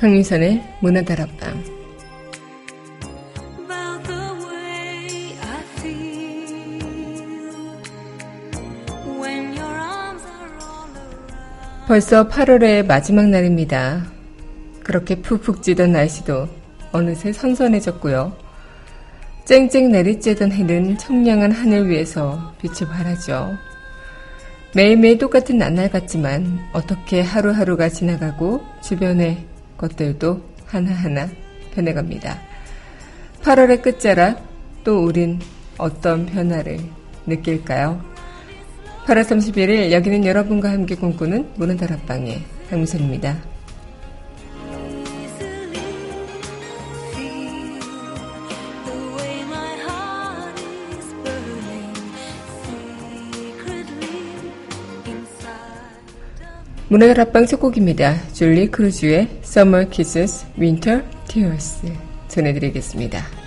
강민선의 문화다락방 벌써 8월의 마지막 날입니다. 그렇게 푹푹 찌던 날씨도 어느새 선선해졌고요. 쨍쨍 내리쬐던 해는 청량한 하늘 위에서 빛을 발하죠. 매일매일 똑같은 나날 같지만 어떻게 하루하루가 지나가고 주변의 것들도 하나하나 변해갑니다. 8월의 끝자락 또 우린 어떤 변화를 느낄까요? 8월 31일 여기는 여러분과 함께 꿈꾸는 문화다락방의 강무선입니다. 문화다락방 첫 곡입니다. 줄리 크루즈의 Summer Kisses, Winter Tears 전해드리겠습니다.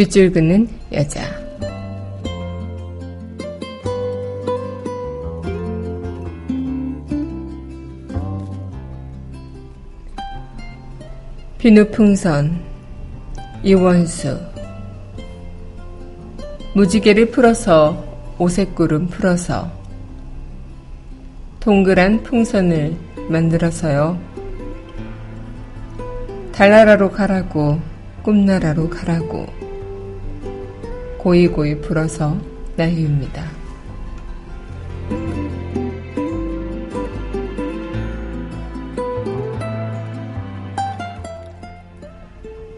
밑줄 긋는 여자. 비누풍선, 이원수. 무지개를 풀어서 오색구름 풀어서 동그란 풍선을 만들어서요. 달나라로 가라고, 꿈나라로 가라고. 고이 고이 불어서 날립니다.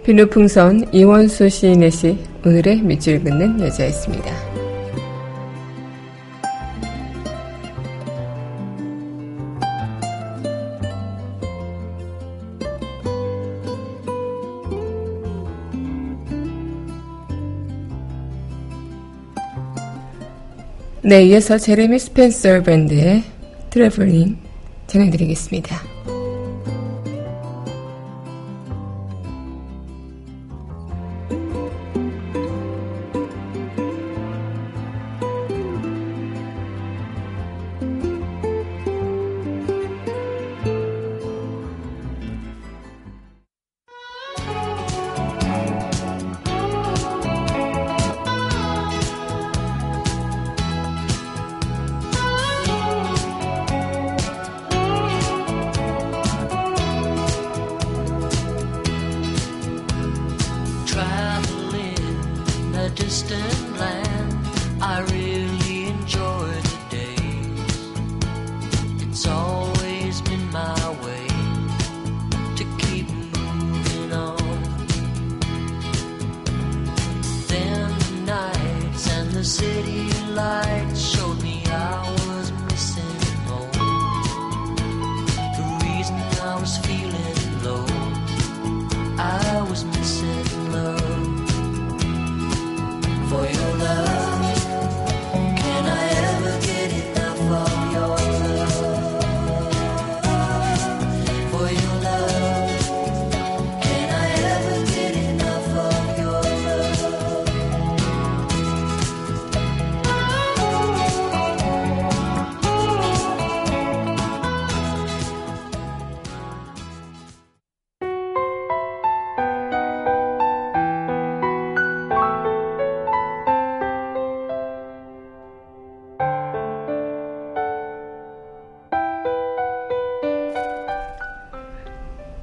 비누풍선 이원수 시인의 시 오늘의 밑줄 긋는 여자였습니다. 네, 이어서 제레미 스펜서 밴드의 트래블링 전해드리겠습니다.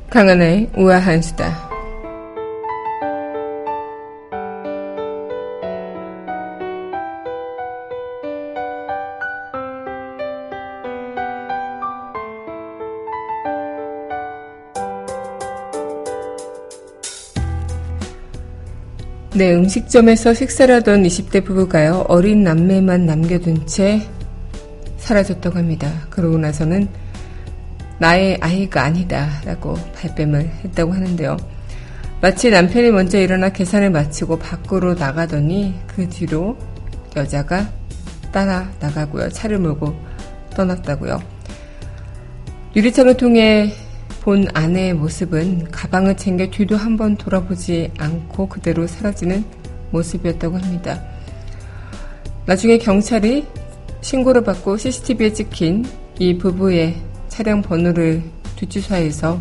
강은의 우아한 수다. 네, 음식점에서 식사를 하던 20대 부부가요, 어린 남매만 남겨둔 채 사라졌다고 합니다. 그러고 나서는 나의 아이가 아니다라고 발뺌을 했다고 하는데요. 마치 남편이 먼저 일어나 계산을 마치고 밖으로 나가더니 그 뒤로 여자가 따라 나가고요. 차를 몰고 떠났다고요. 유리창을 통해 본 아내의 모습은 가방을 챙겨 뒤도 한번 돌아보지 않고 그대로 사라지는 모습이었다고 합니다. 나중에 경찰이 신고를 받고 CCTV에 찍힌 이 부부의 차량 번호를 뒷주사해서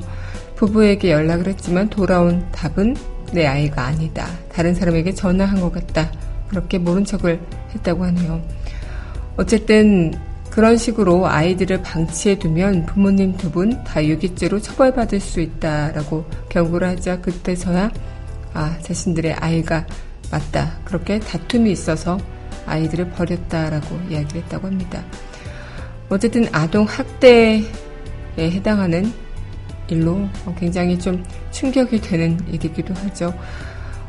부부에게 연락을 했지만 돌아온 답은 내 아이가 아니다. 다른 사람에게 전화한 것 같다. 그렇게 모른 척을 했다고 하네요. 어쨌든 그런 식으로 아이들을 방치해 두면 부모님 두 분 다 유기죄로 처벌받을 수 있다라고 경고를 하자 그때서야 아 자신들의 아이가 맞다 그렇게 다툼이 있어서 아이들을 버렸다라고 이야기를 했다고 합니다. 어쨌든 아동 학대 에 해당하는 일로 굉장히 좀 충격이 되는 일이기도 하죠.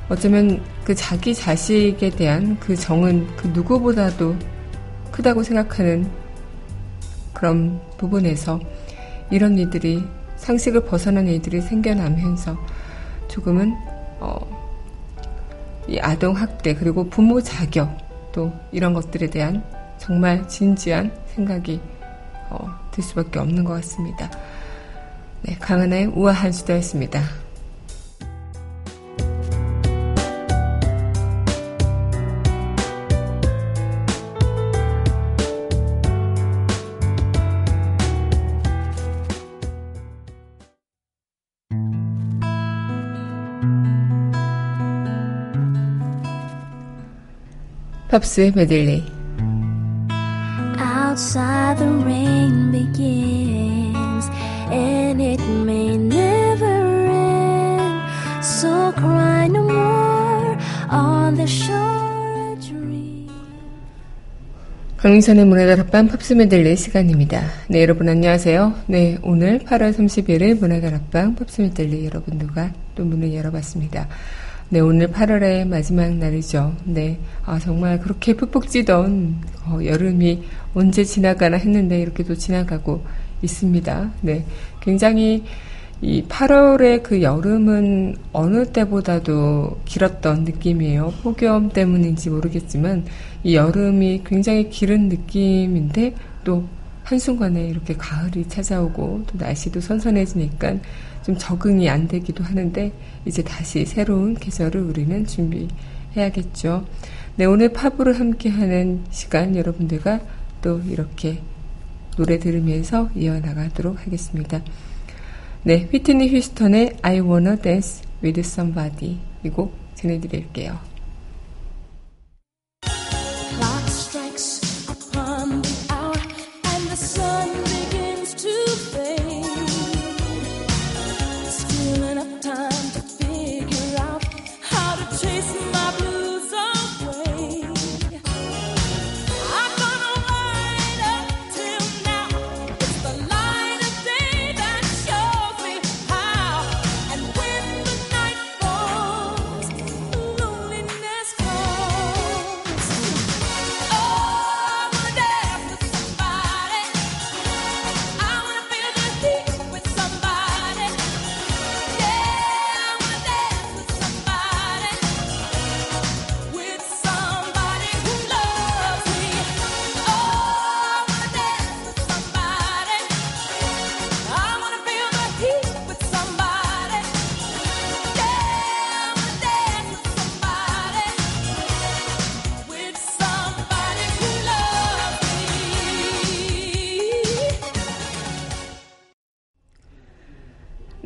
어쩌면 그 자기 자식에 대한 그 정은 그 누구보다도 크다고 생각하는 그런 부분에서 이런 일들이 상식을 벗어난 일들이 생겨나면서 조금은 어, 이 아동 학대 그리고 부모 자격 또 이런 것들에 대한 정말 진지한 생각이 어, 들 수밖에 없는 것 같습니다. 네, 강은의 우아한 수다였습니다. 팝스의 메들리 outside the rain 강민선의 문화다락방 팝스 메들리 시간입니다. 네 여러분 안녕하세요. 네 오늘 8월 31일 문화다락방 팝스 메들리 여러분들과 또 문을 열어봤습니다. 네, 오늘 8월의 마지막 날이죠. 네, 아, 정말 그렇게 푹푹 찌던 어, 여름이 언제 지나가나 했는데 이렇게 또 지나가고 있습니다. 네, 굉장히 이 8월의 그 여름은 어느 때보다도 길었던 느낌이에요. 폭염 때문인지 모르겠지만 이 여름이 굉장히 길은 느낌인데 또 한순간에 이렇게 가을이 찾아오고 또 날씨도 선선해지니까 좀 적응이 안 되기도 하는데 이제 다시 새로운 계절을 우리는 준비해야겠죠. 네, 오늘 팝으로 함께하는 시간 여러분들과 또 이렇게 노래 들으면서 이어나가도록 하겠습니다. 네, 휘트니 휴스턴의 I Wanna Dance With Somebody 이 곡 전해드릴게요.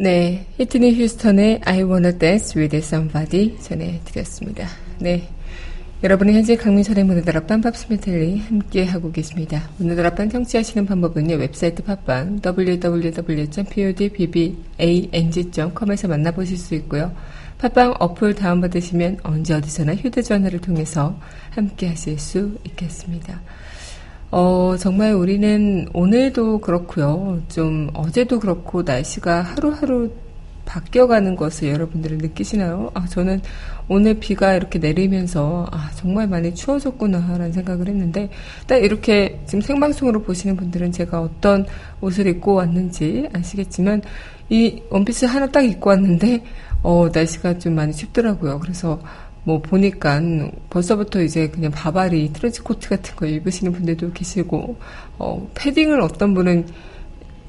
네, 휘트니 휴스턴의 I Wanna Dance With Somebody 전해드렸습니다. 네, 여러분은 현재 강민선의 문화다락방 팝스메들리 함께하고 계십니다. 문화다락방 청취하시는 방법은요, 웹사이트 팟빵 www.podbbang.com에서 만나보실 수 있고요. 팟빵 어플 다운받으시면 언제 어디서나 휴대전화를 통해서 함께하실 수 있겠습니다. 어, 정말 우리는 오늘도 그렇고요. 좀 어제도 그렇고 날씨가 하루하루 바뀌어가는 것을 여러분들은 느끼시나요? 아, 저는 오늘 비가 이렇게 내리면서 아, 정말 많이 추워졌구나라는 생각을 했는데 딱 이렇게 지금 생방송으로 보시는 분들은 제가 어떤 옷을 입고 왔는지 아시겠지만 이 원피스 하나 딱 입고 왔는데 어, 날씨가 좀 많이 춥더라고요. 그래서 뭐 보니까 벌써부터 이제 그냥 바바리 트렌치 코트 같은 거 입으시는 분들도 계시고 어 패딩을 어떤 분은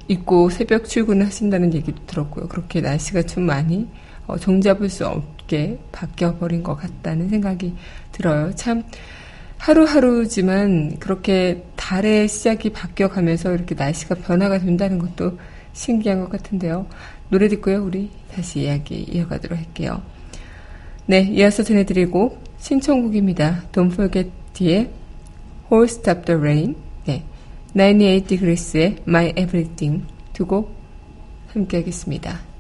입고 새벽 출근을 하신다는 얘기도 들었고요. 그렇게 날씨가 좀 많이 어, 종잡을 수 없게 바뀌어 버린 것 같다는 생각이 들어요. 참 하루하루지만 그렇게 달의 시작이 바뀌어 가면서 이렇게 날씨가 변화가 된다는 것도 신기한 것 같은데요. 노래 듣고요. 우리 다시 이야기 이어가도록 할게요. 네, 이어서 전해드리고 신청곡입니다. Don't Forget 뒤에 Whole Stop the Rain, 네, 98 Degrees의 My Everything 두 곡 함께 하겠습니다.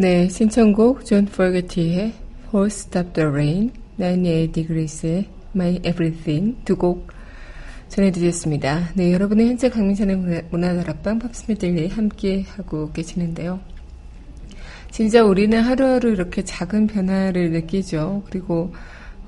네, 신청곡 존 포게티의 Who'll Stop the Rain, 98 Degrees의 My Everything 두 곡 전해드렸습니다. 네, 여러분은 현재 강민선의 문화다락방 팝스메들리 함께 하고 계시는데요. 진짜 우리는 하루하루 이렇게 작은 변화를 느끼죠. 그리고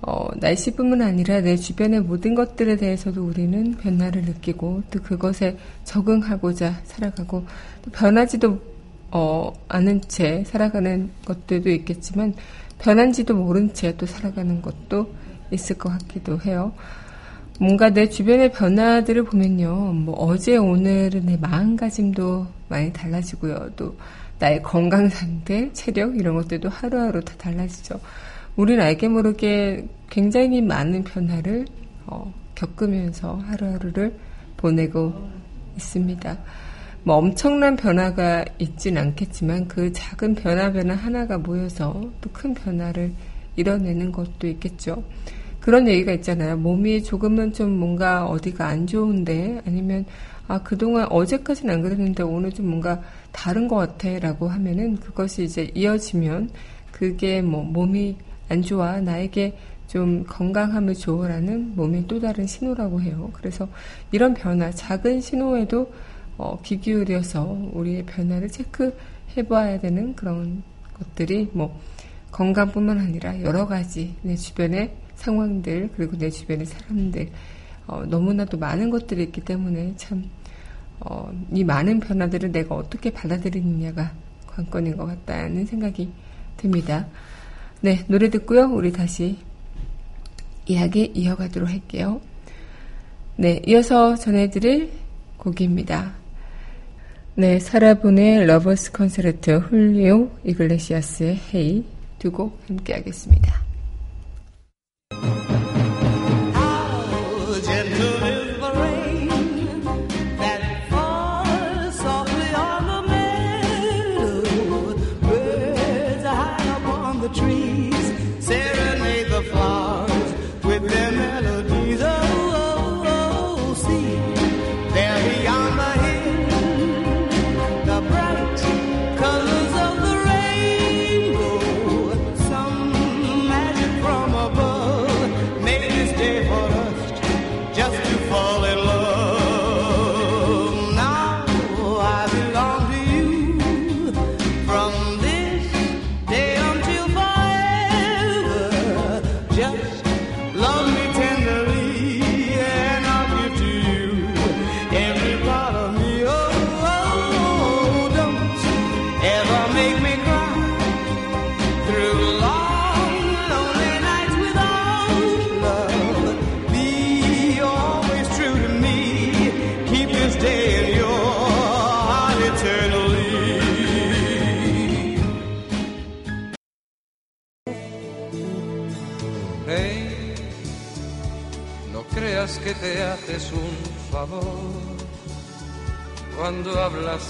어, 날씨뿐만 아니라 내 주변의 모든 것들에 대해서도 우리는 변화를 느끼고 또 그것에 적응하고자 살아가고 또 변하지도 어, 아는 채 살아가는 것들도 있겠지만 변한지도 모른 채 또 살아가는 것도 있을 것 같기도 해요. 뭔가 내 주변의 변화들을 보면요. 뭐 어제 오늘은 내 마음가짐도 많이 달라지고요. 또 나의 건강 상태, 체력 이런 것들도 하루하루 다 달라지죠. 우리는 알게 모르게 굉장히 많은 변화를 어, 겪으면서 하루하루를 보내고 있습니다. 뭐 엄청난 변화가 있진 않겠지만 그 작은 변화 변화 하나가 모여서 또 큰 변화를 이뤄내는 것도 있겠죠. 그런 얘기가 있잖아요. 몸이 조금은 좀 뭔가 어디가 안 좋은데 아니면 아 그동안 어제까지는 안 그랬는데 오늘 좀 뭔가 다른 것 같아라고 하면은 그것이 이제 이어지면 그게 뭐 몸이 안 좋아 나에게 좀 건강함을 줘라는 몸의 또 다른 신호라고 해요. 그래서 이런 변화 작은 신호에도 어, 귀 기울여서 우리의 변화를 체크해 봐야 되는 그런 것들이 뭐 건강뿐만 아니라 여러 가지 내 주변의 상황들 그리고 내 주변의 사람들 어, 너무나도 많은 것들이 있기 때문에 참 어, 이 많은 변화들을 내가 어떻게 받아들이느냐가 관건인 것 같다는 생각이 듭니다. 네, 노래 듣고요. 우리 다시 이야기 이어가도록 할게요. 네, 이어서 전해드릴 곡입니다. 네, 사라 본의 Lover's Concerto 훌리오 이글레시아스의 Hey 두 곡 함께 하겠습니다.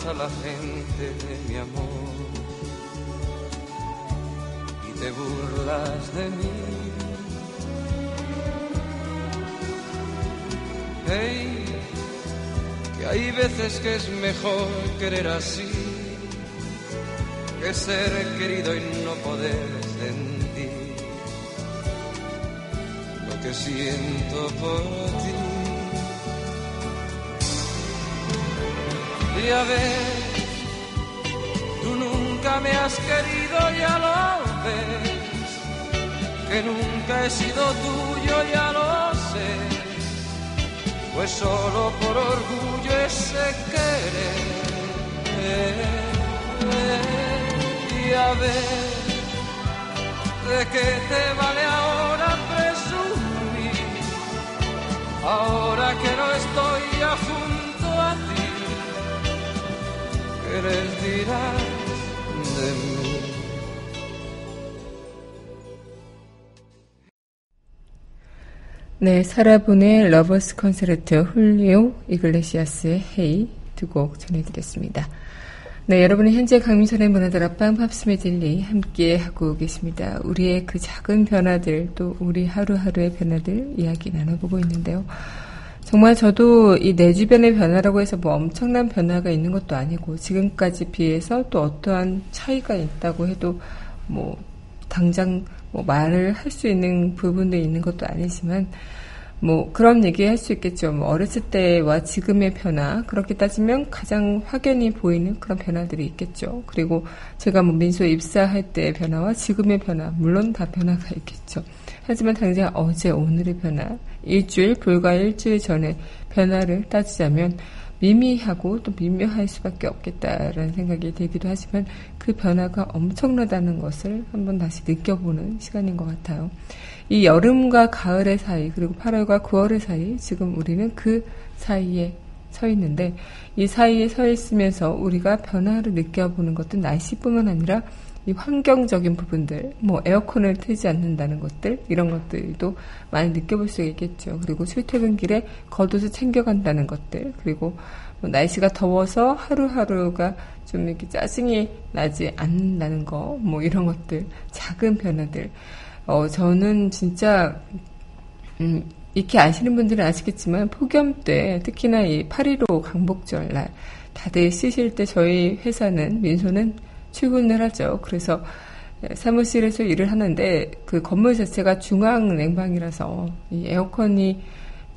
A la gente de mi amor y te burlas de mí. Hey, que hay veces que es mejor querer así que ser querido y no poder sentir lo que siento por ti. Y a ver, tú nunca me has querido, ya lo ves, que nunca he sido tuyo, ya lo sé, pues solo por orgullo ese querer. Y a ver, ¿de qué te vale ahora presumir? Ahora que no estoy ya les dirás de mí? 네, 사라본의 러버스 콘서트 훌리오 이글레시아스의 헤이 두 곡 전해드렸습니다. 네, 여러분은 현재 강민선의 문화들 앞방 팝스메들리 함께 하고 계십니다. 우리의 그 작은 변화들 또 우리 하루하루의 변화들 이야기 나눠보고 있는데요. 정말 저도 이 내 주변의 변화라고 해서 뭐 엄청난 변화가 있는 것도 아니고 지금까지 비해서 또 어떠한 차이가 있다고 해도 뭐 당장 뭐 말을 할 수 있는 부분도 있는 것도 아니지만 뭐 그런 얘기 할 수 있겠죠. 뭐 어렸을 때와 지금의 변화 그렇게 따지면 가장 확연히 보이는 그런 변화들이 있겠죠. 그리고 제가 뭐 민소 입사할 때의 변화와 지금의 변화 물론 다 변화가 있겠죠. 하지만 당장 어제 오늘의 변화 일주일 불과 일주일 전에 변화를 따지자면 미미하고 또 미묘할 수밖에 없겠다라는 생각이 들기도 하지만 그 변화가 엄청나다는 것을 한번 다시 느껴보는 시간인 것 같아요. 이 여름과 가을의 사이 그리고 8월과 9월의 사이 지금 우리는 그 사이에 서 있는데 이 사이에 서 있으면서 우리가 변화를 느껴보는 것도 날씨뿐만 아니라 이 환경적인 부분들, 뭐 에어컨을 틀지 않는다는 것들 이런 것들도 많이 느껴볼 수 있겠죠. 그리고 출퇴근길에 겉옷을 챙겨간다는 것들, 그리고 뭐 날씨가 더워서 하루하루가 좀 이렇게 짜증이 나지 않는다는 거, 뭐 이런 것들, 작은 변화들. 어, 저는 진짜 음, 익히 아시는 분들은 아시겠지만 폭염 때 특히나 이 8.15 강복절 날 다들 쉬실 때 저희 회사는 민소는 출근을 하죠. 그래서 사무실에서 일을 하는데 그 건물 자체가 중앙 냉방이라서 이 에어컨이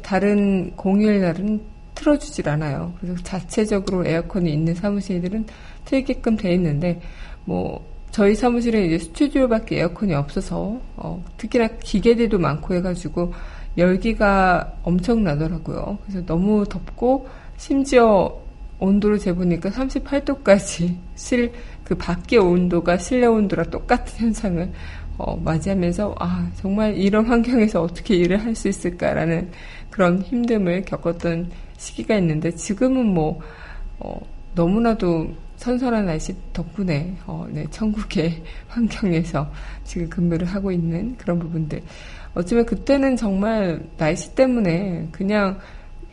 다른 공휴일 날은 틀어주질 않아요. 그래서 자체적으로 에어컨이 있는 사무실들은 틀게끔 돼 있는데 뭐 저희 사무실에 이제 스튜디오밖에 에어컨이 없어서 어, 특히나 기계들도 많고 해가지고 열기가 엄청 나더라고요. 그래서 너무 덥고 심지어 온도를 재보니까 38도까지 실 그 밖의 온도가 실내 온도랑 똑같은 현상을 어, 맞이하면서 아 정말 이런 환경에서 어떻게 일을 할 수 있을까라는 그런 힘듦을 겪었던 시기가 있는데 지금은 뭐 어, 너무나도 선선한 날씨 덕분에 어, 네, 천국의 환경에서 지금 근무를 하고 있는 그런 부분들. 어쩌면 그때는 정말 날씨 때문에 그냥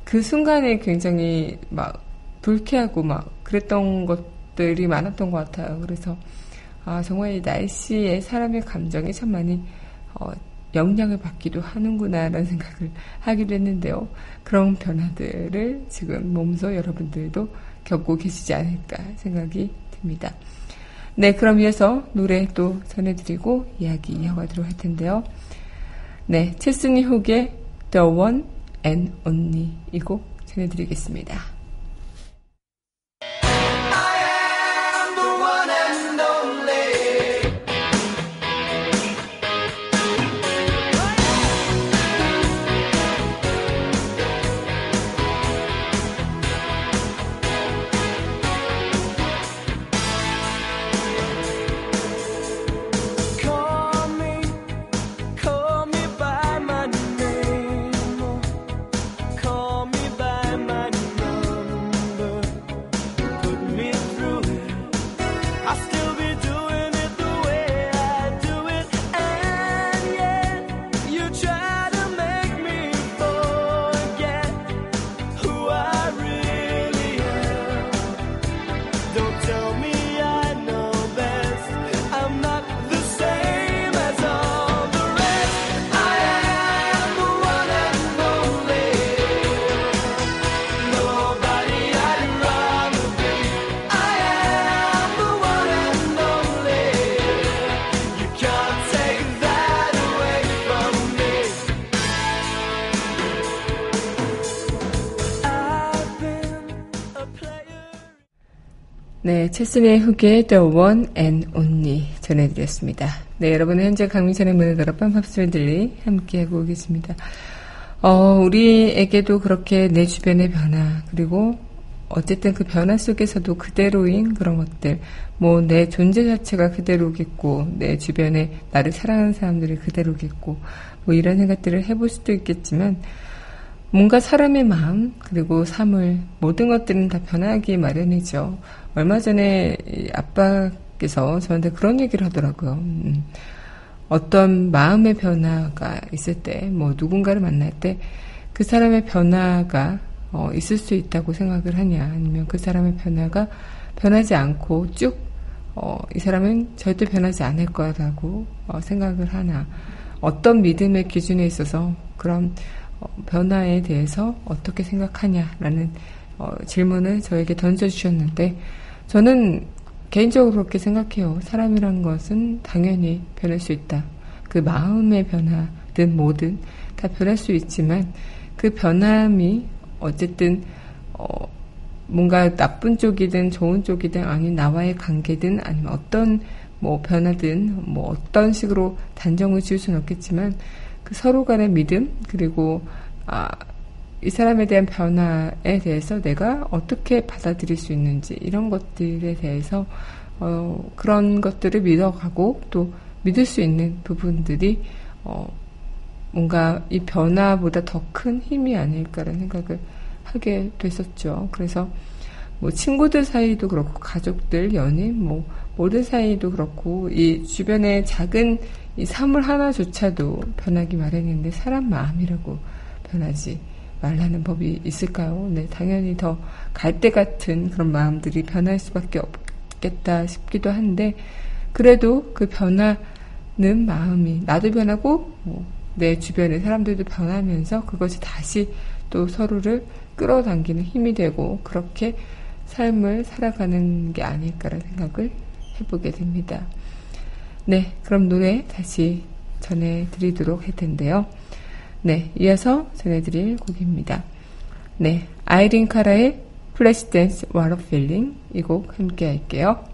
그 순간에 굉장히 막 불쾌하고 막 그랬던 것 들이 많았던 것 같아요. 그래서 아 정말 이 날씨에 사람의 감정이 참 많이 어, 영향을 받기도 하는구나라는 생각을 하기도 했는데요. 그런 변화들을 지금 몸소 여러분들도 겪고 계시지 않을까 생각이 듭니다. 네, 그럼 이어서 노래 또 전해드리고 이야기 이어가도록 할 텐데요. 네, 체스니 훅의 The One and Only 이 곡 전해드리겠습니다. 네, 체스의 훅의 The One and Only 전해드렸습니다. 네, 여러분은 현재 강민선의 문을 열어 밤 팝스들리 함께하고 계십니다. 어, 우리에게도 그렇게 내 주변의 변화, 그리고 어쨌든 그 변화 속에서도 그대로인 그런 것들, 뭐 내 존재 자체가 그대로겠고, 내 주변에 나를 사랑하는 사람들이 그대로겠고, 뭐 이런 생각들을 해볼 수도 있겠지만, 뭔가 사람의 마음 그리고 삶을 모든 것들은 다 변하기 마련이죠. 얼마 전에 아빠께서 저한테 그런 얘기를 하더라고요. 음, 어떤 마음의 변화가 있을 때, 뭐 누군가를 만날 때 그 사람의 변화가 어, 있을 수 있다고 생각을 하냐, 아니면 그 사람의 변화가 변하지 않고 쭉, 어, 이 사람은 절대 변하지 않을 거라고 어, 생각을 하나, 어떤 믿음의 기준에 있어서 그런 어, 변화에 대해서 어떻게 생각하냐라는 어, 질문을 저에게 던져주셨는데 저는 개인적으로 그렇게 생각해요. 사람이란 것은 당연히 변할 수 있다. 그 마음의 변화든 뭐든 다 변할 수 있지만 그 변함이 어쨌든 어, 뭔가 나쁜 쪽이든 좋은 쪽이든 아니 나와의 관계든 아니면 어떤 뭐 변화든 뭐 어떤 식으로 단정을 지을 수는 없겠지만 그 서로 간의 믿음 그리고 아 이 사람에 대한 변화에 대해서 내가 어떻게 받아들일 수 있는지 이런 것들에 대해서 어, 그런 것들을 믿어가고 또 믿을 수 있는 부분들이 어, 뭔가 이 변화보다 더 큰 힘이 아닐까라는 생각을 하게 됐었죠. 그래서 뭐 친구들 사이도 그렇고 가족들, 연인, 뭐 모든 사이도 그렇고 이 주변의 작은 이 사물 하나조차도 변하기 마련인데 사람 마음이라고 변하지 말라는 법이 있을까요? 네, 당연히 더 갈대 같은 그런 마음들이 변할 수밖에 없겠다 싶기도 한데 그래도 그 변화는 마음이 나도 변하고 뭐 내 주변의 사람들도 변하면서 그것이 다시 또 서로를 끌어당기는 힘이 되고 그렇게 삶을 살아가는 게 아닐까라는 생각을 해보게 됩니다. 네, 그럼 노래 다시 전해드리도록 할 텐데요. 네, 이어서 전해드릴 곡입니다. 네, 아이린 카라의 Flashdance What a Feeling 이 곡 함께 할게요.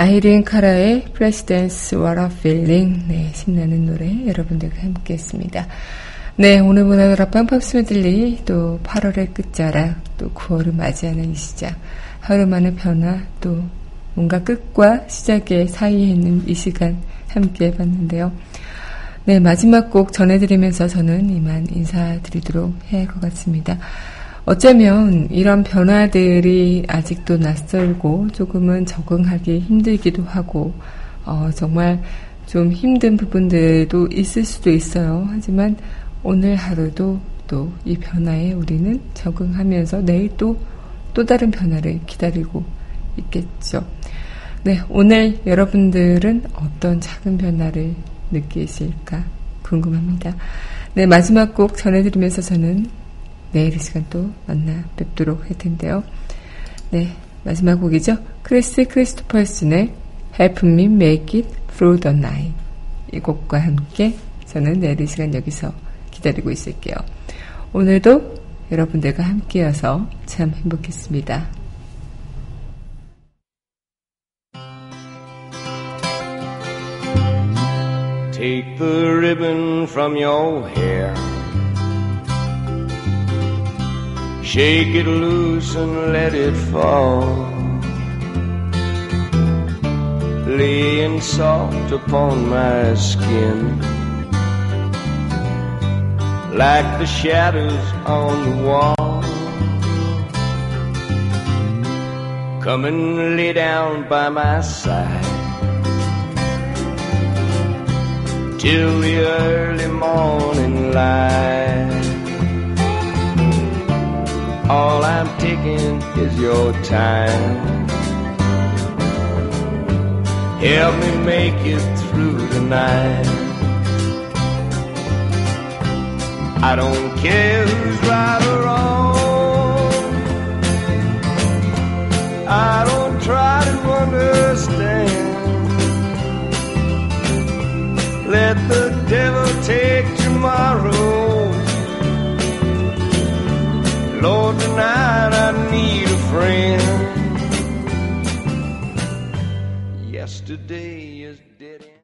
아이린 카라의 Flashdance What a Feeling. 네, 신나는 노래 여러분들과 함께 했습니다. 네, 오늘 문화다락방 팝스 메들리 또 8월의 끝자락 또 9월을 맞이하는 이 시작. 하루만의 변화 또 뭔가 끝과 시작의 사이에 있는 이 시간 함께 해봤는데요. 네, 마지막 곡 전해드리면서 저는 이만 인사드리도록 해야 할 것 같습니다. 어쩌면 이런 변화들이 아직도 낯설고 조금은 적응하기 힘들기도 하고, 어, 정말 좀 힘든 부분들도 있을 수도 있어요. 하지만 오늘 하루도 또 이 변화에 우리는 적응하면서 내일 또, 또 다른 변화를 기다리고 있겠죠. 네, 오늘 여러분들은 어떤 작은 변화를 느끼실까 궁금합니다. 네, 마지막 곡 전해드리면서 저는 내일 이 시간 또 만나 뵙도록 할 텐데요. 네, 마지막 곡이죠. 크리스 크리스토퍼슨의 Help Me Make It Through the Night 이 곡과 함께 저는 내일 이 시간 여기서 기다리고 있을게요. 오늘도 여러분들과 함께여서 참 행복했습니다. Shake it loose and let it fall. Laying soft upon my skin. Like the shadows on the wall. Come and lay down by my side. Till the early morning light. All I'm taking is your time. Help me make it through the night. I don't care who's right or wrong. I don't try to understand. Let the devil take tomorrow Lord, tonight I need a friend.